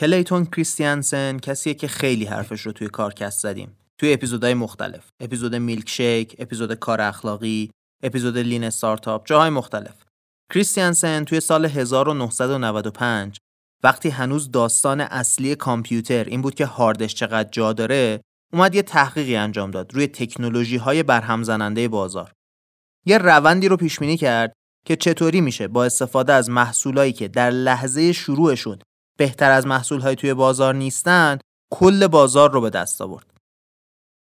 کلیتون کریستیانسن کسیه که خیلی حرفش رو توی کارکست زدیم. توی اپیزودهای مختلف. اپیزود میلک شیک اپیزود کار اخلاقی اپیزود لین استارتاپ جاهای مختلف. کریستیانسن توی سال 1995 وقتی هنوز داستان اصلی کامپیوتر این بود که هاردش چقدر جا داره اومد یه تحقیقی انجام داد روی تکنولوژی های برهم زننده بازار. یه روندی رو پیش بینی کرد که چطوری میشه با استفاده از محصولایی که در لحظه شروعشون بهتر از محصولهای توی بازار نیستن کل بازار رو به دست آورد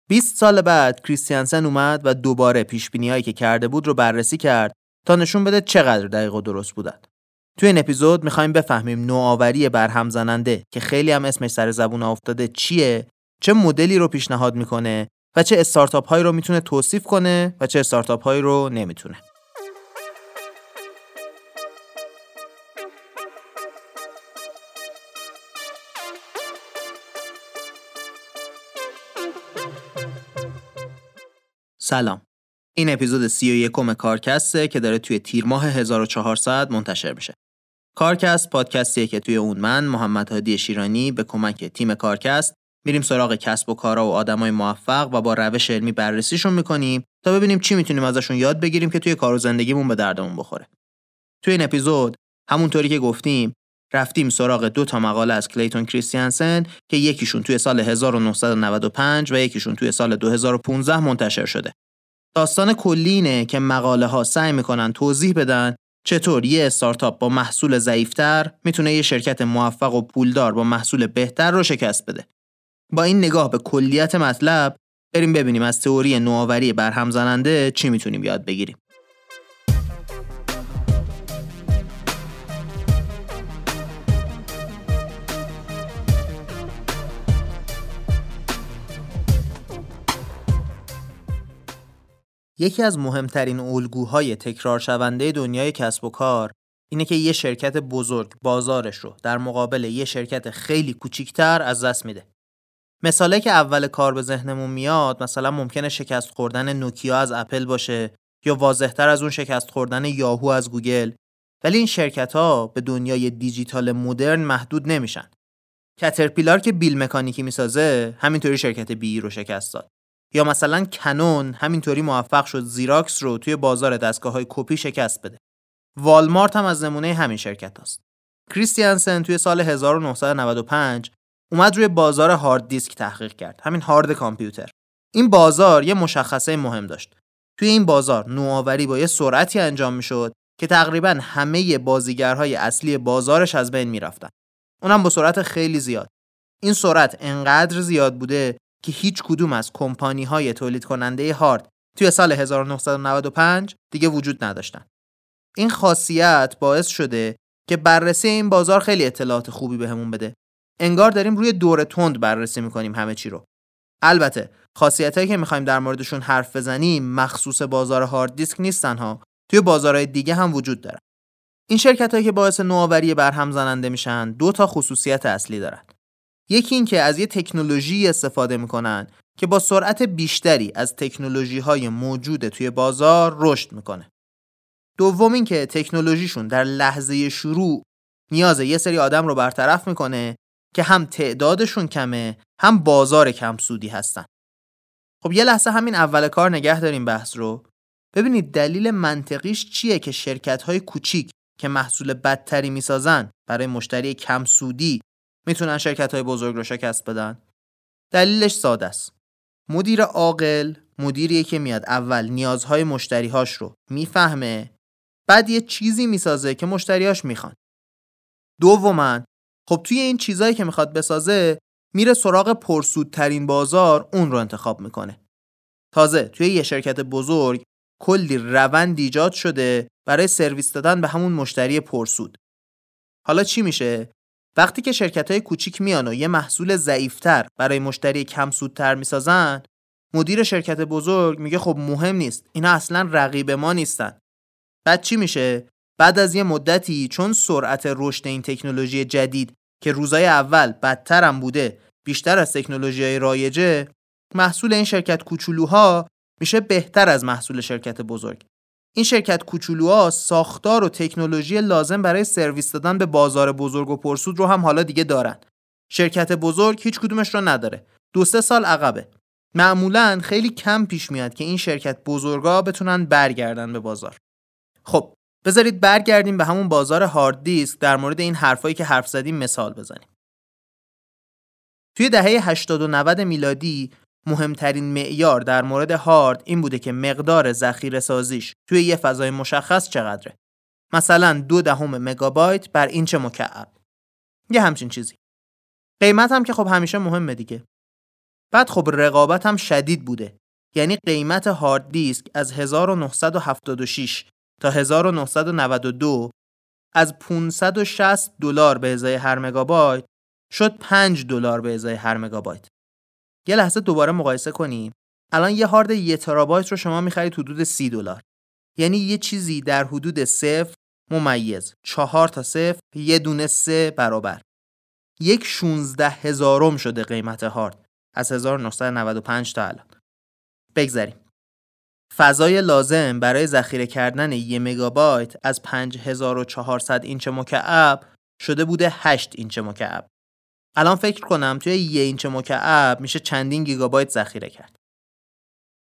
20 سال بعد کریستیانسن اومد و دوباره پیش هایی که کرده بود رو بررسی کرد تا نشون بده چقدر دقیق و درست بودن. توی این اپیزود می‌خوایم بفهمیم نوآوری برهم زننده که خیلی هم اسمش سر زبون افتاده چیه، چه مدلی رو پیشنهاد می‌کنه و چه استارتاپ هایی رو می‌تونه توصیف کنه و چه استارتاپ هایی رو نمی‌تونه. سلام این اپیزود 31 کارکسته که داره توی تیر ماه 1400 منتشر میشه کارکست پادکستیه که توی اون من محمد هادی شیرانی به کمک تیم کارکست میریم سراغ کسب و کارا و آدمای موفق و با روش علمی بررسیشون می‌کنیم تا ببینیم چی می‌تونیم ازشون یاد بگیریم که توی کار و زندگیمون به دردمون بخوره. توی این اپیزود همونطوری که گفتیم رفتیم سراغ دو تا مقاله از کلیتون کریستیانسن که یکیشون توی سال 1995 و یکیشون توی سال 2015 منتشر شده. داستان کلی اینه که مقاله ها سعی می‌کنن توضیح بدن چطور یه استارتاپ با محصول ضعیفتر می‌تونه یه شرکت موفق و پولدار با محصول بهتر رو شکست بده. با این نگاه به کلیت مطلب بریم ببینیم از تئوری نوآوری برهم زننده چی می‌تونیم یاد بگیریم. یکی از مهمترین الگوهای تکرار شونده دنیای کسب و کار اینه که یه شرکت بزرگ بازارش رو در مقابل یه شرکت خیلی کوچیکتر از دست میده. مثاله که اول کار به ذهنمون میاد مثلا ممکنه شکست خوردن نوکیا از اپل باشه یا واضحتر از اون شکست خوردن یاهو از گوگل ولی این شرکت ها به دنیای دیجیتال مدرن محدود نمیشن. Caterpillar که بیل مکانیکی می‌سازه همینطوری شرکت بی رو شکست داد. یا مثلا کنون همینطوری موفق شد زیراکس رو توی بازار دستگاه های کپی شکست بده. والمارت هم از نمونه همین شرکت است. کریستیانسن توی سال 1995 اومد روی بازار هارد دیسک تحقیق کرد. همین هارد کامپیوتر. این بازار یه مشخصه مهم داشت. توی این بازار نوآوری با یه سرعتی انجام می‌شد که تقریبا همه بازیگرهای اصلی بازارش از بین می‌رفتن. اونم با سرعت خیلی زیاد. این سرعت انقدر زیاد بوده که هیچ کدوم از کمپانی های تولید کننده هارد توی سال 1995 دیگه وجود نداشتن. این خاصیت باعث شده که بررسی این بازار خیلی اطلاعات خوبی بهمون به بده. انگار داریم روی دور تند بررسی می‌کنیم همه چی رو. البته خاصیت هایی که می‌خوایم در موردشون حرف بزنیم مخصوص بازار هارد دیسک نیستن ها. توی بازارهای دیگه هم وجود دارن. این شرکت هایی که باعث نوآوری برهم زننده میشن دو تا خصوصیت اصلی دارن. یکی این که از یه تکنولوژی استفاده می‌کنن که با سرعت بیشتری از تکنولوژی های موجود توی بازار رشد می‌کنه. دوم این که تکنولوژیشون در لحظه شروع نیاز یه سری آدم رو برطرف می‌کنه که هم تعدادشون کمه هم بازار کم سودی هستن. خب یه لحظه همین اول کار نگه داریم بحث رو. ببینید دلیل منطقیش چیه که شرکت های کوچیک که محصول بدتری می‌سازن برای مشتری کم سودی می‌تونن شرکت های بزرگ رو شکست بدن؟ دلیلش ساده است. مدیر عاقل مدیریه که میاد اول نیازهای مشتریهاش رو می‌فهمه بعد یه چیزی می‌سازه که مشتریاش می‌خوان. دوما خب توی این چیزهایی که می‌خواد بسازه میره سراغ پرسودترین بازار اون رو انتخاب می‌کنه. تازه توی یه شرکت بزرگ کلی روند ایجاد شده برای سرویس دادن به همون مشتری پرسود. حالا چی میشه؟ وقتی که شرکت های کوچیک میان و یه محصول ضعیفتر برای مشتری کم سودتر می‌سازن مدیر شرکت بزرگ میگه خب مهم نیست اینا اصلا رقیب ما نیستن. بعد چی میشه؟ بعد از یه مدتی چون سرعت رشد این تکنولوژی جدید که روزای اول بدتر هم بوده بیشتر از تکنولوژی های رایجه محصول این شرکت کوچولوها میشه بهتر از محصول شرکت بزرگ. این شرکت کوچولوها ساختار و تکنولوژی لازم برای سرویس دادن به بازار بزرگ و پرسود رو هم حالا دیگه دارن. شرکت بزرگ هیچ کدومش رو نداره. دو سه سال عقبه. معمولا خیلی کم پیش میاد که این شرکت بزرگا بتونن برگردن به بازار. خب بذارید برگردیم به همون بازار هارد دیسک در مورد این حرفایی که حرف زدیم مثال بزنیم. توی دهه 80 و 90 میلادی مهمترین معیار در مورد هارد این بوده که مقدار ذخیره سازیش توی یه فضای مشخص چقدره. مثلا دو دهم مگابایت بر اینچ مکعب. یه همچین چیزی. قیمت هم که خب همیشه مهمه دیگه. بعد خب رقابت هم شدید بوده. یعنی قیمت هارد دیسک از 1976 تا 1992 از 560 دلار به ازای هر مگابایت شد 5 دلار به ازای هر مگابایت. یه لحظه دوباره مقایسه کنیم الان یه هارد یه ترابایت رو شما می‌خرید حدود 30 دلار. یعنی یه چیزی در حدود صفر ممیز. چهار تا صفر یه دونه سه برابر. یک 16 هزارم شده قیمت هارد. از 1995 تا الان. بگذریم فضای لازم برای ذخیره کردن یک مگابایت از 5400 اینچ مکعب شده بوده 8 اینچ مکعب. الان فکر کنم توی یه اینچ مکعب میشه چندین گیگابایت ذخیره کرد.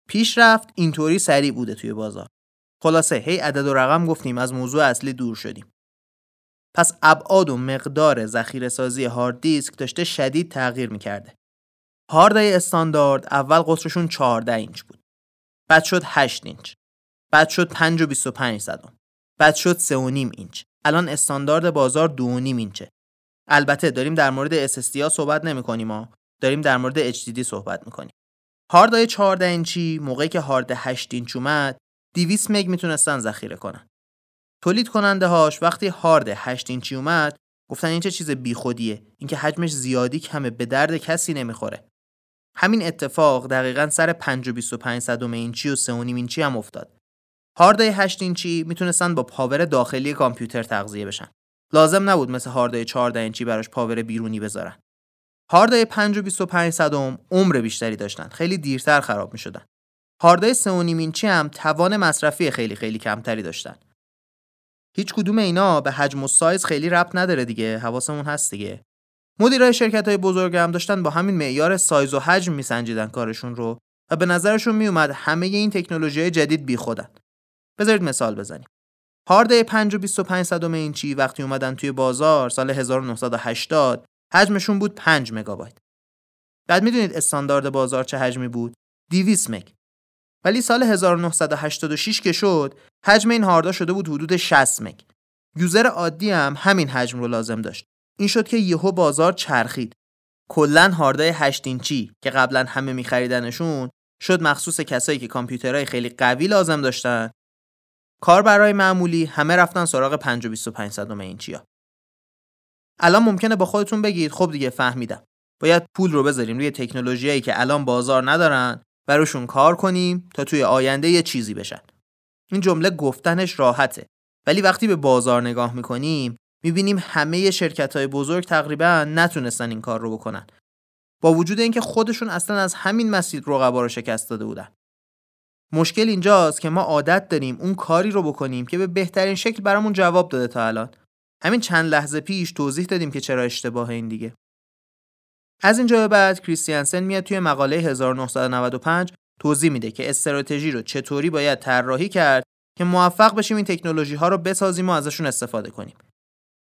پیشرفت اینطوری سریع بوده توی بازار. خلاصه هی عدد و رقم گفتیم از موضوع اصلی دور شدیم. پس ابعاد و مقدار ذخیره سازی هارد دیسک داشته شدید تغییر می‌کرده. هاردای استاندارد اول قطرشون 14 اینچ بود. بعد شد 8 اینچ بعد شد 5 و 25 صدم بعد شد 3 و نیم اینچ الان استاندارد بازار 2 و نیم اینچه البته داریم در مورد SSD صحبت نمی کنیم ها داریم در مورد HDD صحبت می‌کنیم هاردای 14 اینچی موقعی که هارد 8 اینچ اومد 200 مگ می‌تونستن ذخیره کنن تولید کننده هاش وقتی هارد 8 اینچی اومد گفتن این چه چیز بیخودیه اینکه حجمش زیادی کمه به درد کسی نمی‌خوره همین اتفاق دقیقا سر 5 و 25 صدم اینچی و 3 اینچی هم افتاد. هاردای 8 اینچی می‌تونستن با power داخلی کامپیوتر تغذیه بشن. لازم نبود مثل هاردای 14 اینچی براش power بیرونی بذارن. هاردای 5 و 25 صدم عمر بیشتری داشتن. خیلی دیرتر خراب می‌شدن. هاردای 3 اینچی هم توان مصرفی خیلی خیلی کمتری داشتن. هیچ کدوم اینا به حجم و سایز خیلی ربط نداره دیگه. حواسمون هست دیگه. مدیرای شرکت های بزرگ هم داشتن با همین معیار سایز و حجم میسنجیدن کارشون رو و به نظرشون میومد همه این تکنولوژی جدید بی خودن. بذارید مثال بزنیم. هارد 5 و 25 صدم اینچی وقتی اومدن توی بازار سال 1980 حجمشون بود 5 مگابایت. بعد می‌دونید استاندارد بازار چه حجمی بود؟ 200 مگ. ولی سال 1986 که شد حجم این هاردا شده بود حدود 60 مگ. یوزر عادی هم همین حجم رو لازم داشت. این شد که یهو بازار چرخید کلا هاردای 8 اینچی که قبلا همه میخریدنشون شد مخصوص کسایی که کامپیوترهای خیلی قوی لازم داشتن کار برای معمولی همه رفتن سراغ 5 و 25 صدم اینچی ها. الان ممکنه با خودتون بگید خب دیگه فهمیدم. باید پول رو بذاریم روی تکنولوژیایی که الان بازار ندارن و روشون کار کنیم تا توی آینده یه چیزی بشن. این جمله گفتنش راحته. ولی وقتی به بازار نگاه می‌کنیم می‌بینیم همه شرکت های بزرگ تقریبا نتونستن این کار رو بکنن. با وجود اینکه خودشون اصلا از همین مسیر رقبا رو شکست داده بودن. مشکل اینجاست که ما عادت داریم اون کاری رو بکنیم که به بهترین شکل برامون جواب داده تا الان. همین چند لحظه پیش توضیح دادیم که چرا اشتباه این دیگه. از اینجا به بعد کریستیانسن میاد توی مقاله 1995 توضیح میده که استراتژی رو چطوری باید طراحی کرد که موفق بشیم این تکنولوژی ها رو بسازیم و ازشون استفاده کنیم.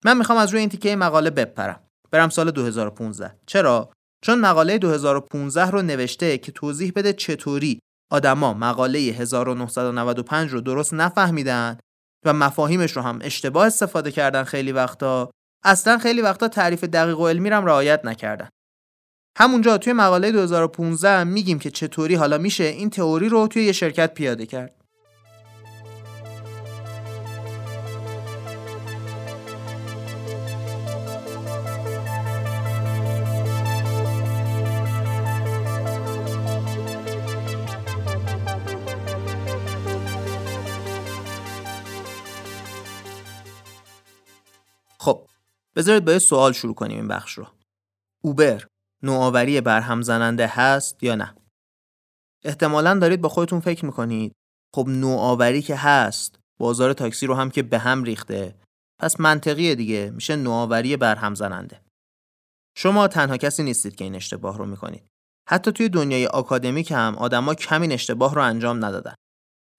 من می‌خوام از روی این تیکه مقاله بپرم. برم سال 2015 چرا؟ چون مقاله 2015 رو نوشته که توضیح بده چطوری آدما مقاله 1995 رو درست نفهمیدن و مفاهیمش رو هم اشتباه استفاده کردن خیلی وقتا. اصلا خیلی وقتا تعریف دقیق و علمی رو رعایت نکردن. همونجا توی مقاله 2015 میگیم که چطوری حالا میشه این تئوری رو توی یه شرکت پیاده کرد. بذارید با یه سوال شروع کنیم این بخش رو. اوبر نوآوری برهم زننده هست یا نه؟ احتمالا دارید با خودتون فکر می‌کنید. خب نوآوری که هست بازار تاکسی رو هم که به هم ریخته. پس منطقیه دیگه میشه نوآوری برهم زننده شما تنها کسی نیستید که این اشتباه رو می‌کنید. حتی توی دنیای آکادمیک هم آدما کمین اشتباه رو انجام ندادن.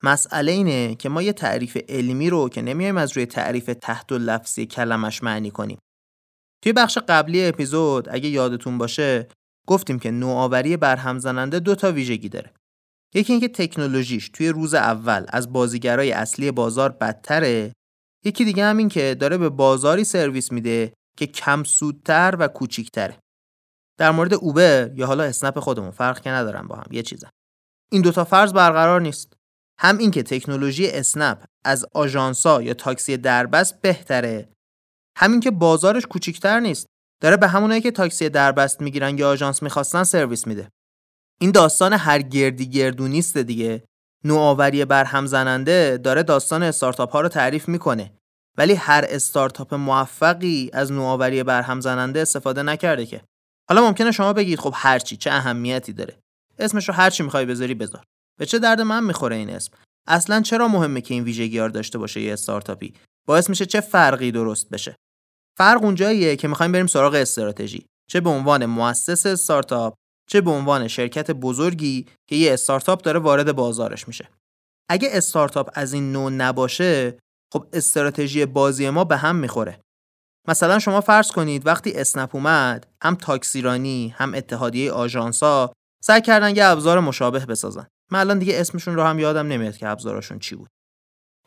مسئله اینه که ما یه تعریف علمی رو که نمیایم از روی تعریف تحت و لفظی کلمش معنی کنیم. توی بخش قبلی اپیزود اگه یادتون باشه گفتیم که نوآوری برهم زننده دو تا ویژگی داره. یکی اینکه تکنولوژیش توی روز اول از بازیگرای اصلی بازار بدتره یکی دیگه هم این که داره به بازاری سرویس میده که کم سودتر و کوچیکتره در مورد اوبر یا حالا اسنپ خودمون فرق که ندارم با هم یه چیزم این دوتا فرض برقرار نیست هم اینکه تکنولوژی اسنپ از آژانسا یا تاکسی دربست بهتره همین که بازارش کوچیکتر نیست. داره به همونایی که تاکسی دربست می‌گیرن یا آژانس می‌خواستن سرویس میده. این داستان هر گردی گردو نیست دیگه نوآوری برهم زننده داره داستان استارتاپ ها رو تعریف می‌کنه. ولی هر استارتاپ موفقی از نوآوری برهم زننده استفاده نکرده که. حالا ممکنه شما بگید خب هرچی چه اهمیتی داره. اسمش رو هرچی می‌خوای بذاری بذار. به چه درد من می‌خوره این اسم؟ اصلا چرا مهمه که این ویژگی داشته باشه یه استارتاپی؟ باعث میشه چه فرقی درست بشه؟ فرق اونجاییه که می‌خوایم بریم سراغ استراتژی. چه به عنوان مؤسس استارتاپ چه به عنوان شرکت بزرگی که یه استارتاپ داره وارد بازارش میشه. اگه استارتاپ از این نوع نباشه خب استراتژی بازی ما به هم می‌خوره. مثلا شما فرض کنید وقتی اسنپ اومد هم تاکسیرانی هم اتحادیه آژانسا سعی کردن یه ابزار مشابه بسازن. من الان دیگه اسمشون رو هم یادم نمیاد که ابزارشون چی بود.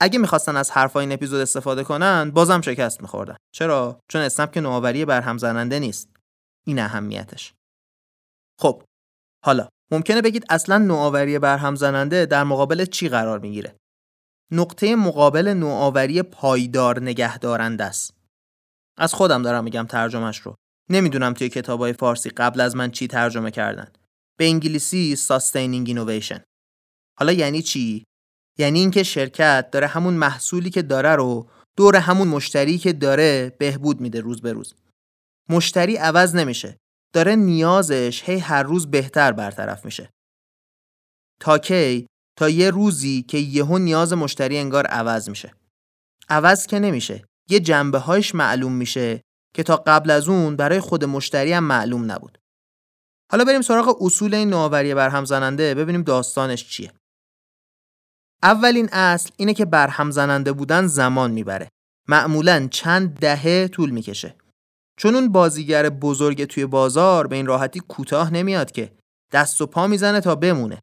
اگه می‌خواستن از حرفای این اپیزود استفاده کنن بازم شکست میخوردن. چرا؟ چون اسنپ که نوآوری برهم زننده نیست. این اهمیتش. خب حالا ممکنه بگید اصلا نوآوری برهم زننده در مقابل چی قرار می‌گیره؟ نقطه مقابل نوآوری پایدار نگهدارنده است. از خودم دارم میگم ترجمهش رو. نمی‌دونم توی کتابای فارسی قبل از من چی ترجمه کردن. به انگلیسی sustaining innovation. حالا یعنی چی؟ یعنی اینکه شرکت داره همون محصولی که داره رو دور همون مشتری که داره بهبود میده روز به روز. مشتری عوض نمیشه. داره نیازش هی هر روز بهتر برطرف میشه. تا کی؟ تا یه روزی که یهو نیاز مشتری انگار عوض میشه. عوض که نمیشه. یه جنبه هایش معلوم میشه که تا قبل از اون برای خود مشتری هم معلوم نبود. حالا بریم سراغ اصول این نوآوری برهم زننده. ببینیم داستانش چیه. اولین اصل اینه که برهم زننده بودن زمان می‌بره. معمولا چند دهه طول می‌کشه. چون اون بازیگر بزرگ توی بازار به این راحتی کوتاه نمیاد که. دست و پا می‌زنه تا بمونه.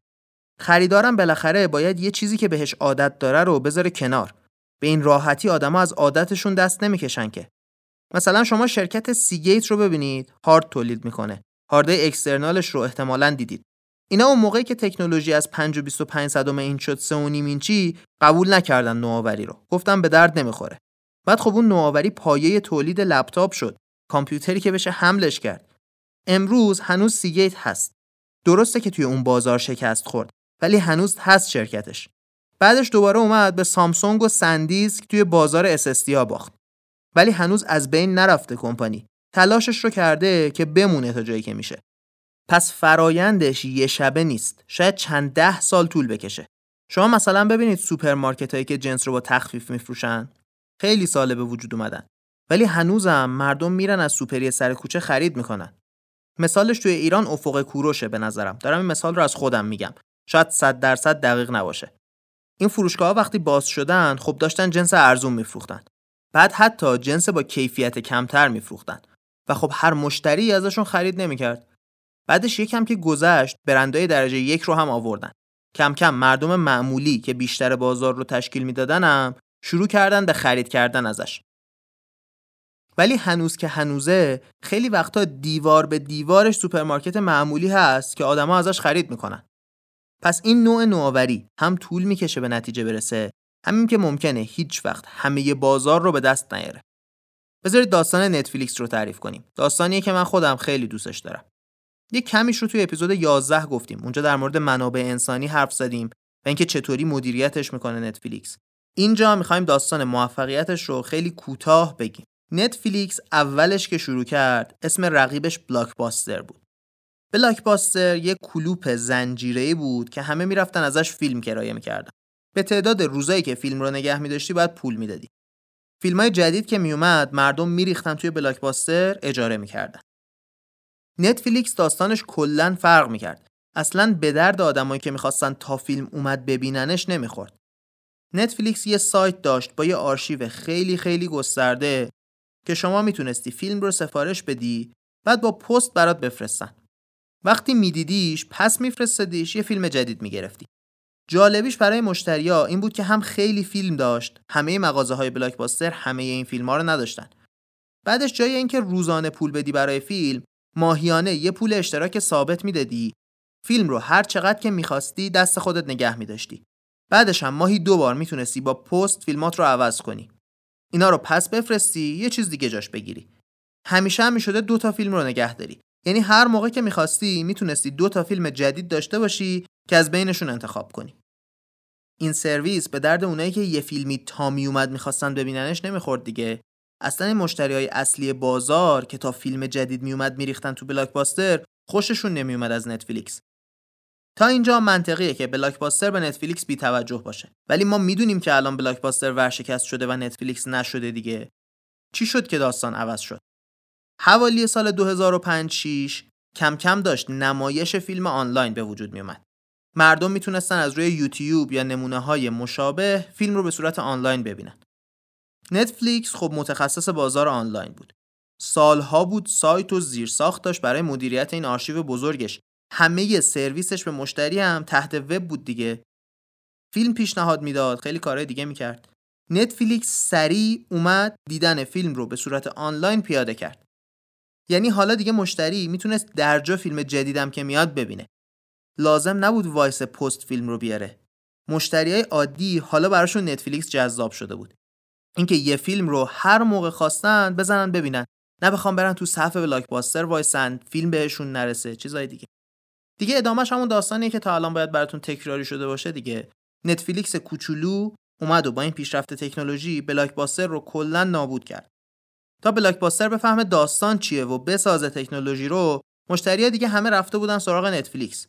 خریدارم بالاخره باید یه چیزی که بهش عادت داره رو بذاره کنار. به این راحتی آدما از عادتشون دست نمی‌کشن که. مثلا شما شرکت Seagate رو ببینید. هارد تولید می‌کنه. هارد external ش رو احتمالا دیدید. اینا اون موقعی که تکنولوژی از 5 و 25 صدم اینچ شد 3 و نیم اینچی قبول نکردن نوآوری رو. گفتن به درد نمی‌خوره. بعد خب اون نوآوری پایه تولید لپتاپ شد. کامپیوتری که بشه حملش کرد. امروز هنوز Seagate هست. درسته که توی اون بازار شکست خورد ولی هنوز هست شرکتش. بعدش دوباره اومد به سامسونگ و SanDisk توی بازار SSD ها باخت. ولی هنوز از بین نرفته کمپانی. تلاشش رو کرده که بمونه تا جایی که میشه. پس فرایندش یه شبه نیست. شاید چند ده سال طول بکشه. شما مثلا ببینید سوپرمارکت هایی که جنس رو با تخفیف میفروشن. خیلی ساله به وجود اومدن. ولی هنوزم مردم میرن از سوپری سر کوچه خرید می‌کنن. مثالش توی ایران افق کوروشه به نظرم. دارم این مثال رو از خودم میگم. شاید 100 درصد دقیق نباشه. این فروشگاه وقتی باز شدن خب داشتن جنس ارزون میفروختن. بعد حتی جنس با کیفیت کمتر میفروختن. و خب هر مشتری ازشون خرید نمی‌کرد. بعدش یکم که گذشت برندهای درجه یک رو هم آوردن. کم کم مردم معمولی که بیشتر بازار رو تشکیل میدادنم شروع کردن به خرید کردن ازش. ولی هنوز که هنوزه خیلی وقتا دیوار به دیوارش سوپرمارکت معمولی هست که آدما ازش خرید می‌کنن. پس این نوع نوآوری هم طول می‌کشه به نتیجه برسه. همین که ممکنه هیچ وقت همه بازار رو به دست نیاره. بذارید داستان نتفلیکس رو تعریف کنیم. داستانیه که من خودم خیلی دوستش دارم. یه کمیش رو توی اپیزود 11 گفتیم. اونجا در مورد منابع انسانی حرف زدیم و اینکه چطوری مدیریتش می‌کنه نتفلیکس. اینجا می‌خوایم داستان موفقیتش رو خیلی کوتاه بگیم. نتفلیکس اولش که شروع کرد اسم رقیبش بلاکباستر بود. بلاکباستر یک کلوپ زنجیره‌ای بود که همه می‌رفتن ازش فیلم کرایه می‌کردن. به تعداد روزایی که فیلم رو نگه میداشتی باید پول می‌دادی. فیلم های جدید که میومد مردم میریختن توی بلاکباستر اجاره می‌کردن. نتفلیکس داستانش کلا فرق می‌کرد. اصلا به درد آدمایی که می‌خواستن تا فیلم اومد ببیننش نمی‌خورد. نتفلیکس یه سایت داشت با یه آرشیو خیلی خیلی گسترده که شما می‌تونستی فیلم رو سفارش بدی بعد با پست برات بفرستن. وقتی میدیدیش پس میفرستدیش یه فیلم جدید می‌گرفتی. جالبیش برای مشتریا این بود که هم خیلی فیلم داشت همه مغازه های بلاکباستر همه این فیلم ها رو نداشتن. بعدش جای اینکه روزانه پول بدی برای فیلم ماهیانه یه پول اشتراک ثابت می‌دادی. فیلم رو هر چقدر که می‌خواستی دست خودت نگه میداشتی. بعدش هم ماهی دو بار می‌تونستی با پست فیلمات رو عوض کنی. اینا رو پس بفرستی یه چیز دیگه جاش بگیری. همیشه هم می‌شده دو تا فیلم رو نگه داری. یعنی هر موقع که می‌خواستی می‌تونستی دو تا فیلم جدید داشته باشی که از بینشون انتخاب کنی. این سرویس به درد اونایی که یه فیلمی تا میومد می‌خواستن ببیننش نمی‌خورد دیگه. اصلا این مشتری های اصلی بازار که تا فیلم جدید میومد میریختن تو بلاکباستر خوششون نمیومد از نتفلیکس تا اینجا منطقیه که بلاکباستر به نتفلیکس بی توجه باشه ولی ما می‌دونیم که الان بلاکباستر ورشکست شده و نتفلیکس نشده دیگه چی شد که داستان عوض شد حوالی سال 2005 6 کم کم داشت نمایش فیلم آنلاین به وجود می اومد. مردم می‌تونستن از روی یوتیوب یا نمونه های مشابه فیلم رو به صورت آنلاین ببینن. نتفلیکس خب متخصص بازار آنلاین بود. سالها بود سایت و زیرساخت داشت برای مدیریت این آرشیو بزرگش. همه سرویسش به مشتری هم تحت وب بود دیگه. فیلم پیشنهاد می‌داد، خیلی کارهای دیگه می‌کرد. نتفلیکس سریع اومد دیدن فیلم رو به صورت آنلاین پیاده کرد. یعنی حالا دیگه مشتری می‌تونست درجا فیلم جدیدم که میاد ببینه لازم نبود وایسه پست فیلم رو بیاره مشتری های عادی حالا براشون نتفلیکس جذاب شده بود اینکه یه فیلم رو هر موقع خواستن بزنن ببینن. نه بخوان برن تو صف بلاکباستر وایسن فیلم بهشون نرسه چیزای دیگه. دیگه ادامهش همون داستانیه که تا الان باید براتون تکراری شده باشه دیگه. نتفلیکس کوچولو اومد و با این پیشرفت تکنولوژی بلاکباستر رو کلا نابود کرد. تا بلاکباستر بفهمه داستان چیه و بسازه تکنولوژی رو مشتریا دیگه همه رفته بودن سراغ نتفلیکس.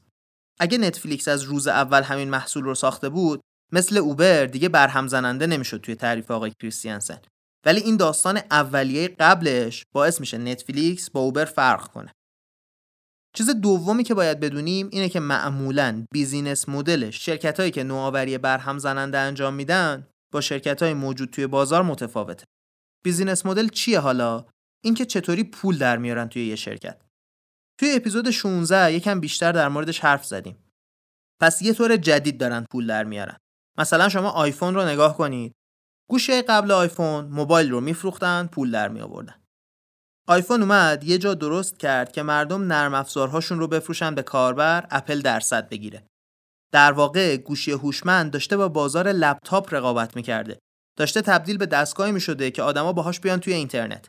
اگه نتفلیکس از روز اول همین محصول رو ساخته بود مثل اوبر دیگه برهم زننده نمی‌شد توی تعریف آقای کریستیانسن. ولی این داستان اولیه قبلش باعث میشه نتفلیکس با اوبر فرق کنه. چیز دومی که باید بدونیم اینه که معمولا business model شرکتایی که نوآوری برهم زننده انجام میدن با شرکت های موجود توی بازار متفاوته. business model چیه حالا؟ اینکه چطوری پول در میارن توی یه شرکت. توی اپیزود 16 یکم بیشتر در موردش حرف زدیم. پس یه طور جدید دارن پول در میارن. مثلا شما آیفون رو نگاه کنید. گوشی قبل آیفون موبایل رو میفروختن پول در می آوردن آیفون اومد یه جا درست کرد که مردم نرم افزارهاشون رو بفروشن به کاربر اپل درصد بگیره. در واقع گوشی هوشمند داشته با بازار لپتاپ رقابت می‌کرده. داشته تبدیل به دستگاهی می شده که آدما باهاش بیان توی اینترنت.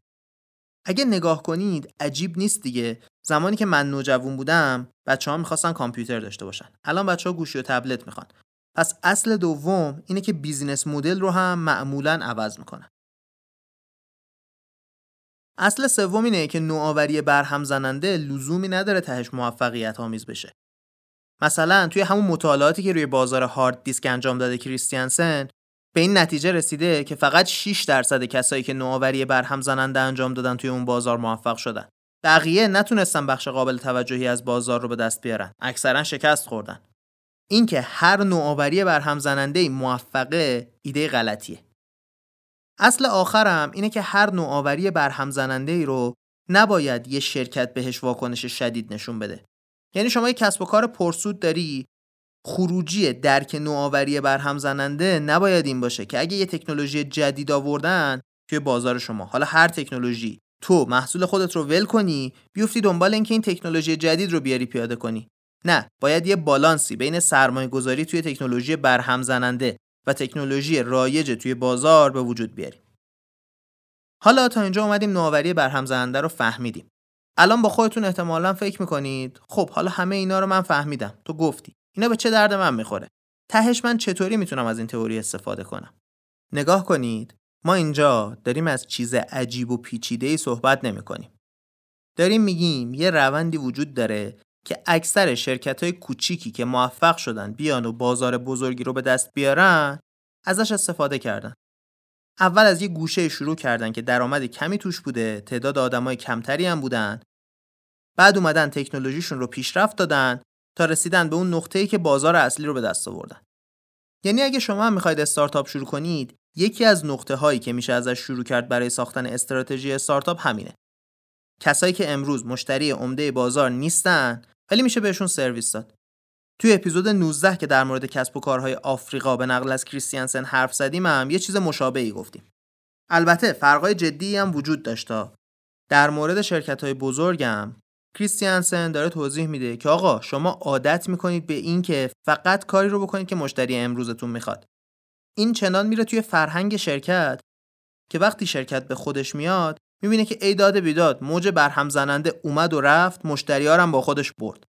اگه نگاه کنید عجیب نیست دیگه. زمانی که من نوجوان بودم بچه ها می‌خواستن کامپیوتر داشته باشن. الان بچه ها گوشی و تبلت می‌خوان. پس اصل دوم اینه که business model رو هم معمولا عوض می‌کنن اصل سوم اینه که نوآوری برهم زننده لزومی نداره تهش موفقیت آمیز بشه مثلا توی همون مطالعاتی که روی بازار هارد دیسک انجام داده کریستیانسن به این نتیجه رسیده که فقط 6 درصد کسایی که نوآوری برهم زننده انجام دادن توی اون بازار موفق شدن. بقیه نتونستن بخش قابل توجهی از بازار رو به دست بیارن. اکثرا شکست خوردن. اینکه هر نوآوری برهم زننده موفقه ایده غلطیه. اصل آخرم اینه که هر نوآوری برهم زننده ای رو نباید یه شرکت بهش واکنش شدید نشون بده. یعنی شما یه کسب و کار پرسود داری خروجی درک نوآوری برهم زننده نباید این باشه که اگه یه تکنولوژی جدید آوردن توی بازار شما حالا هر تکنولوژی تو محصول خودت رو ول کنی بیفتی دنبال اینکه این تکنولوژی جدید رو بیاری پیاده کنی نه باید یه بالانسی بین سرمایه گذاری توی تکنولوژی برهم زننده و تکنولوژی رایج توی بازار به وجود بیاری حالا تا اینجا اومدیم نوآوری برهم زننده رو فهمیدیم. الان با خودتون احتمالا فکر می‌کنید خب حالا همه اینا رو من فهمیدم. تو گفتی. اینا به چه درد من می‌خوره؟ تهش من چطوری می‌تونم از این تئوری استفاده کنم؟ نگاه کنید ما اینجا داریم از چیز عجیب و پیچیده صحبت نمی کنیم. داریم میگیم یه روندی وجود داره که اکثر شرکت های کوچیکی که موفق شدن بیان و بازار بزرگی رو به دست بیارن ازش استفاده کردن. اول از یه گوشه شروع کردن که درآمد کمی توش بوده، تعداد آدمای کمتری هم بودن. بعد اومدن تکنولوژیشون رو پیشرفت دادن تا رسیدن به اون نقطه‌ای که بازار اصلی رو به دست آوردن. یعنی اگه شما هم می‌خواید استارتاپ شروع کنید یکی از نقطه هایی که میشه ازش شروع کرد برای ساختن استراتژی استارتاپ همینه. کسایی که امروز مشتری عمده بازار نیستن ولی میشه بهشون سرویس داد. توی اپیزود 19 که در مورد کسب و کارهای آفریقا به نقل از کریستیانسن حرف زدیم هم یه چیز مشابهی گفتیم. البته فرقای جدی هم وجود داشته در مورد شرکت های بزرگم کریستیانسن داره توضیح میده که آقا شما عادت می‌کنید به این که فقط کاری رو بکنید که مشتری امروزتون می‌خواد. این چنان میره توی فرهنگ شرکت که وقتی شرکت به خودش میاد می‌بینه که ای داد بیداد موج برهم زننده اومد و رفت مشتری هم با خودش برد.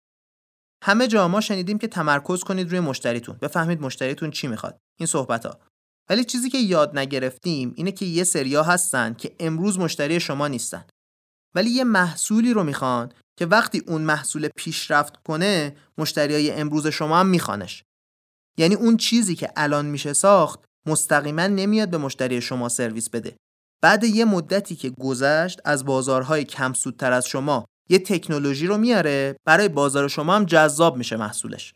همه جا ما شنیدیم که تمرکز کنید روی مشتریتون. بفهمید مشتریتون چی می‌خواد. این صحبت ها ولی چیزی که یاد نگرفتیم اینه که یه سریا هستن که امروز مشتری شما نیستن. ولی یه محصولی رو می‌خوان که وقتی اون محصول پیشرفت کنه مشتریای امروز شما هم میخوانش. یعنی اون چیزی که الان میشه ساخت مستقیما نمیاد به مشتری شما سرویس بده. بعد یه مدتی که گذشت از بازارهای کم سودتر از شما یه تکنولوژی رو میاره برای بازار شما هم جذاب میشه محصولش.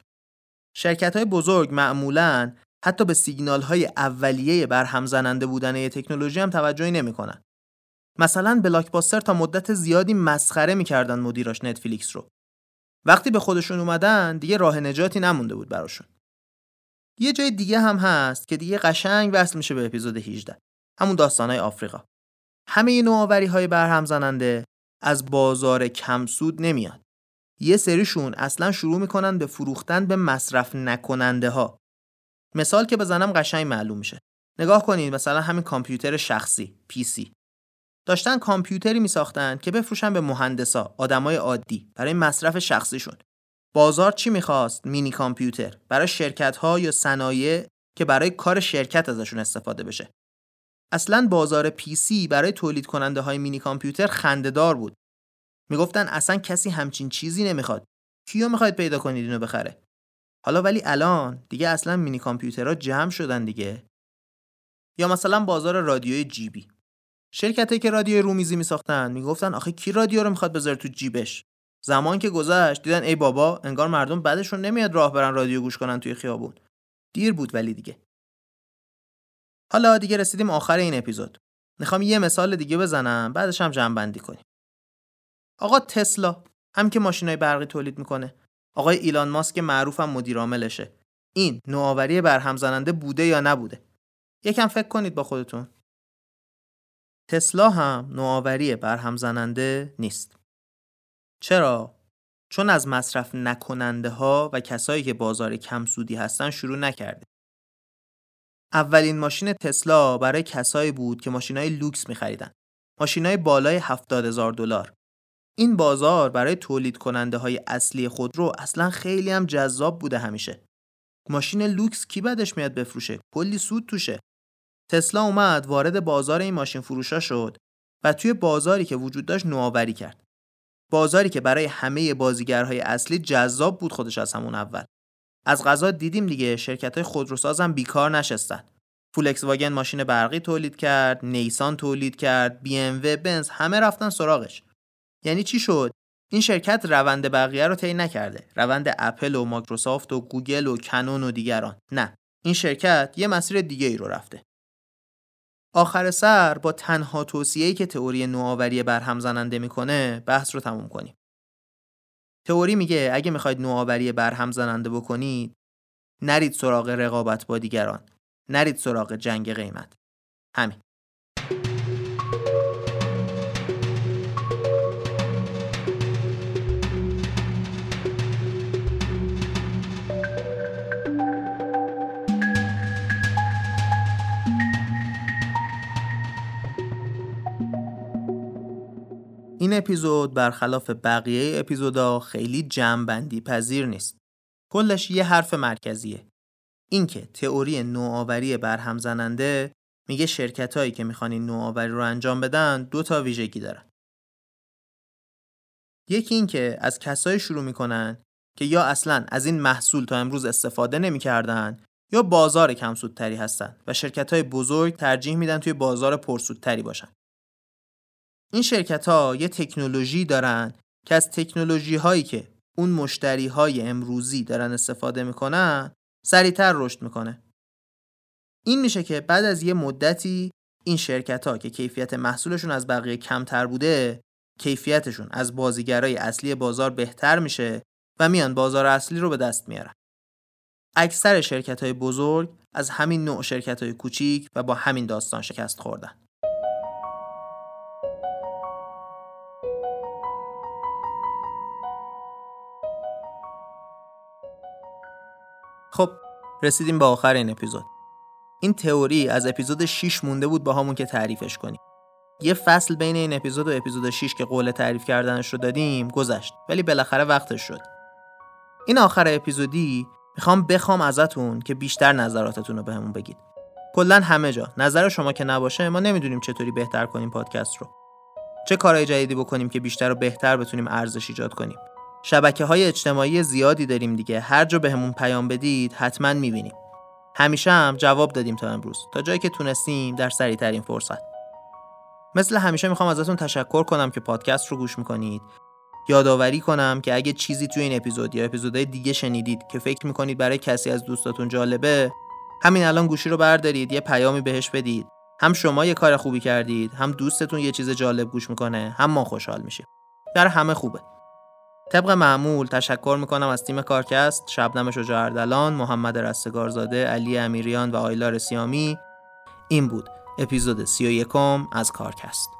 شرکت های بزرگ معمولا حتی به سیگنال های اولیه برهم زننده بودن یه تکنولوژی هم توجهی نمی‌کنن. مثلا بلاکباستر تا مدت زیادی مسخره می‌کردن مدیراش نتفلیکس رو. وقتی به خودشون اومدن دیگه راه نجاتی نمونده بود براشون. یه جای دیگه هم هست که دیگه قشنگ وصل میشه به اپیزود 18 همون داستانهای آفریقا. همه نوآوری های برهم زننده از بازار کمسود نمیاد یه سریشون اصلا شروع می‌کنن به فروختن به مصرف نکننده ها مثال که بزنم قشنگ معلوم میشه. نگاه کنید مثلا همین کامپیوتر شخصی PC داشتن کامپیوتری میساختن که بفروشن به مهندسا آدمای عادی برای مصرف شخصیشون. بازار چی می‌خواست؟ مینی کامپیوتر. برای شرکت ها یا صنایع که برای کار شرکت ازشون استفاده بشه. اصلا بازار PC برای تولید کننده های مینی کامپیوتر خندهدار بود. می‌گفتن اصلا کسی همچین چیزی نمی‌خواد. کیو می‌خواید پیدا کنید اینو بخره؟ حالا ولی الان دیگه اصلا مینی کامپیوترها جمع شدن دیگه. یا مثلا بازار رادیوی جیبی. شرکتی که رادیو رومیزی میساختن می‌گفتن آخه کی رادیو رو می‌خواد بذاره تو جیبش؟ زمان که گذشت دیدن ای بابا انگار مردم بدشون نمیاد راه برن رادیو گوش کنن توی خیابون. دیر بود ولی دیگه. حالا دیگه رسیدیم آخر این اپیزود. می‌خوام یه مثال دیگه بزنم بعدش هم جمع بندی کنیم. آقا تسلا هم که ماشینای برقی تولید می‌کنه. آقای ایلان ماسک معروف هم مدیر عاملشه. این نوآوری برهم زننده بوده یا نبوده؟ یکم فکر کنید با خودتون. تسلا هم نوآوری برهم زننده نیست. چرا؟ چون از مصرف نکننده ها و کسایی که بازار کم سودی هستن شروع نکرده. اولین ماشین تسلا برای کسایی بود که ماشینای لوکس میخریدن. ماشینای بالای 70 هزار دلار. این بازار برای تولید کننده های اصلی خودرو اصلا خیلی هم جذاب بوده همیشه. ماشین لوکس کی بدش میاد بفروشه؟ کلی سود توشه. تسلا اومد وارد بازار این ماشین فروشا شد و توی بازاری که وجود داشت نوآوری کرد. بازاری که برای همه بازیگرهای اصلی جذاب بود خودش از همون اول. از قضا دیدیم دیگه شرکت های خودروسازم بیکار نشستن. فولکس واگن ماشین برقی تولید کرد نیسان تولید کرد بی ام و بنز همه رفتن سراغش. یعنی چی شد؟ این شرکت روند بقیه رو طی نکرده. روند اپل و مایکروسافت و گوگل و کنون و دیگران. نه این شرکت یه مسیر دیگه ای رو رفته. آخر سر با تنها توصیه‌ای که تئوری نوآوری برهم زننده می‌کنه بحث رو تموم کنیم. تئوری میگه اگه می‌خواید نوآوری برهم زننده بکنید نرید سراغ رقابت با دیگران نرید سراغ جنگ قیمت. همین. این اپیزود برخلاف بقیه اپیزودا خیلی جمعبندی پذیر نیست. کلش یه حرف مرکزیه. اینکه تئوری نوآوری برهم زننده میگه شرکت هایی که می‌خوان این نوآوری رو انجام بدن دو تا ویژگی دارن. یکی اینکه از کسایی شروع می‌کنن که یا اصلا از این محصول تا امروز استفاده نمی‌کردن یا بازار کمسودتری هستن و شرکت های بزرگ ترجیح میدن توی بازار پرسودتری باشن. این شرکت ها یه تکنولوژی دارن که از تکنولوژی هایی که اون مشتری های امروزی دارن استفاده می‌کنن سریعتر رشد می‌کنه. این میشه که بعد از یه مدتی این شرکت ها که کیفیت محصولشون از بقیه کمتر بوده کیفیتشون از بازیگرای اصلی بازار بهتر میشه و میان بازار اصلی رو به دست میارن. اکثر شرکت های بزرگ از همین نوع شرکت های کوچیک و با همین داستان شکست خوردن. خب رسیدیم به آخر این اپیزود. این تئوری از اپیزود 6 مونده بود با همون که تعریفش کنیم. یه فصل بین این اپیزود و اپیزود 6 که قول تعریف کردنش رو دادیم گذشت ولی بالاخره وقتش شد. این آخر اپیزودی می‌خوام بخوام ازتون که بیشتر نظراتتون رو بهمون بگید. کلا همه جا نظر شما که نباشه ما نمی‌دونیم چطوری بهتر کنیم پادکست رو. چه کارهای جدیدی بکنیم که بیشتر و بهتر بتونیم ارزش ایجاد کنیم. شبکه های اجتماعی زیادی داریم دیگه. هر جا بهمون پیام بدید حتما می‌بینیم. همیشه هم جواب دادیم تا امروز. تا جایی که تونستیم در سریع ترین فرصت. مثل همیشه می‌خوام ازتون تشکر کنم که پادکست رو گوش می‌کنید. یادآوری کنم که اگه چیزی توی این اپیزود یا اپیزودهای دیگه شنیدید که فکر می‌کنید برای کسی از دوستاتون جالبه همین الان گوشی رو بردارید یه پیامی بهش بدید. هم شما یه کار خوبی کردید هم دوستتون یه چیز جالب گوش می‌کنه هم ما خوشحال میشیم. در همه خوبه. طبق معمول تشکر می‌کنم از تیم کارکست شبنم شجاع اردلان محمد رستگارزاده علی امیریان و آیلار سیامی. این بود اپیزود 31 از کارکست.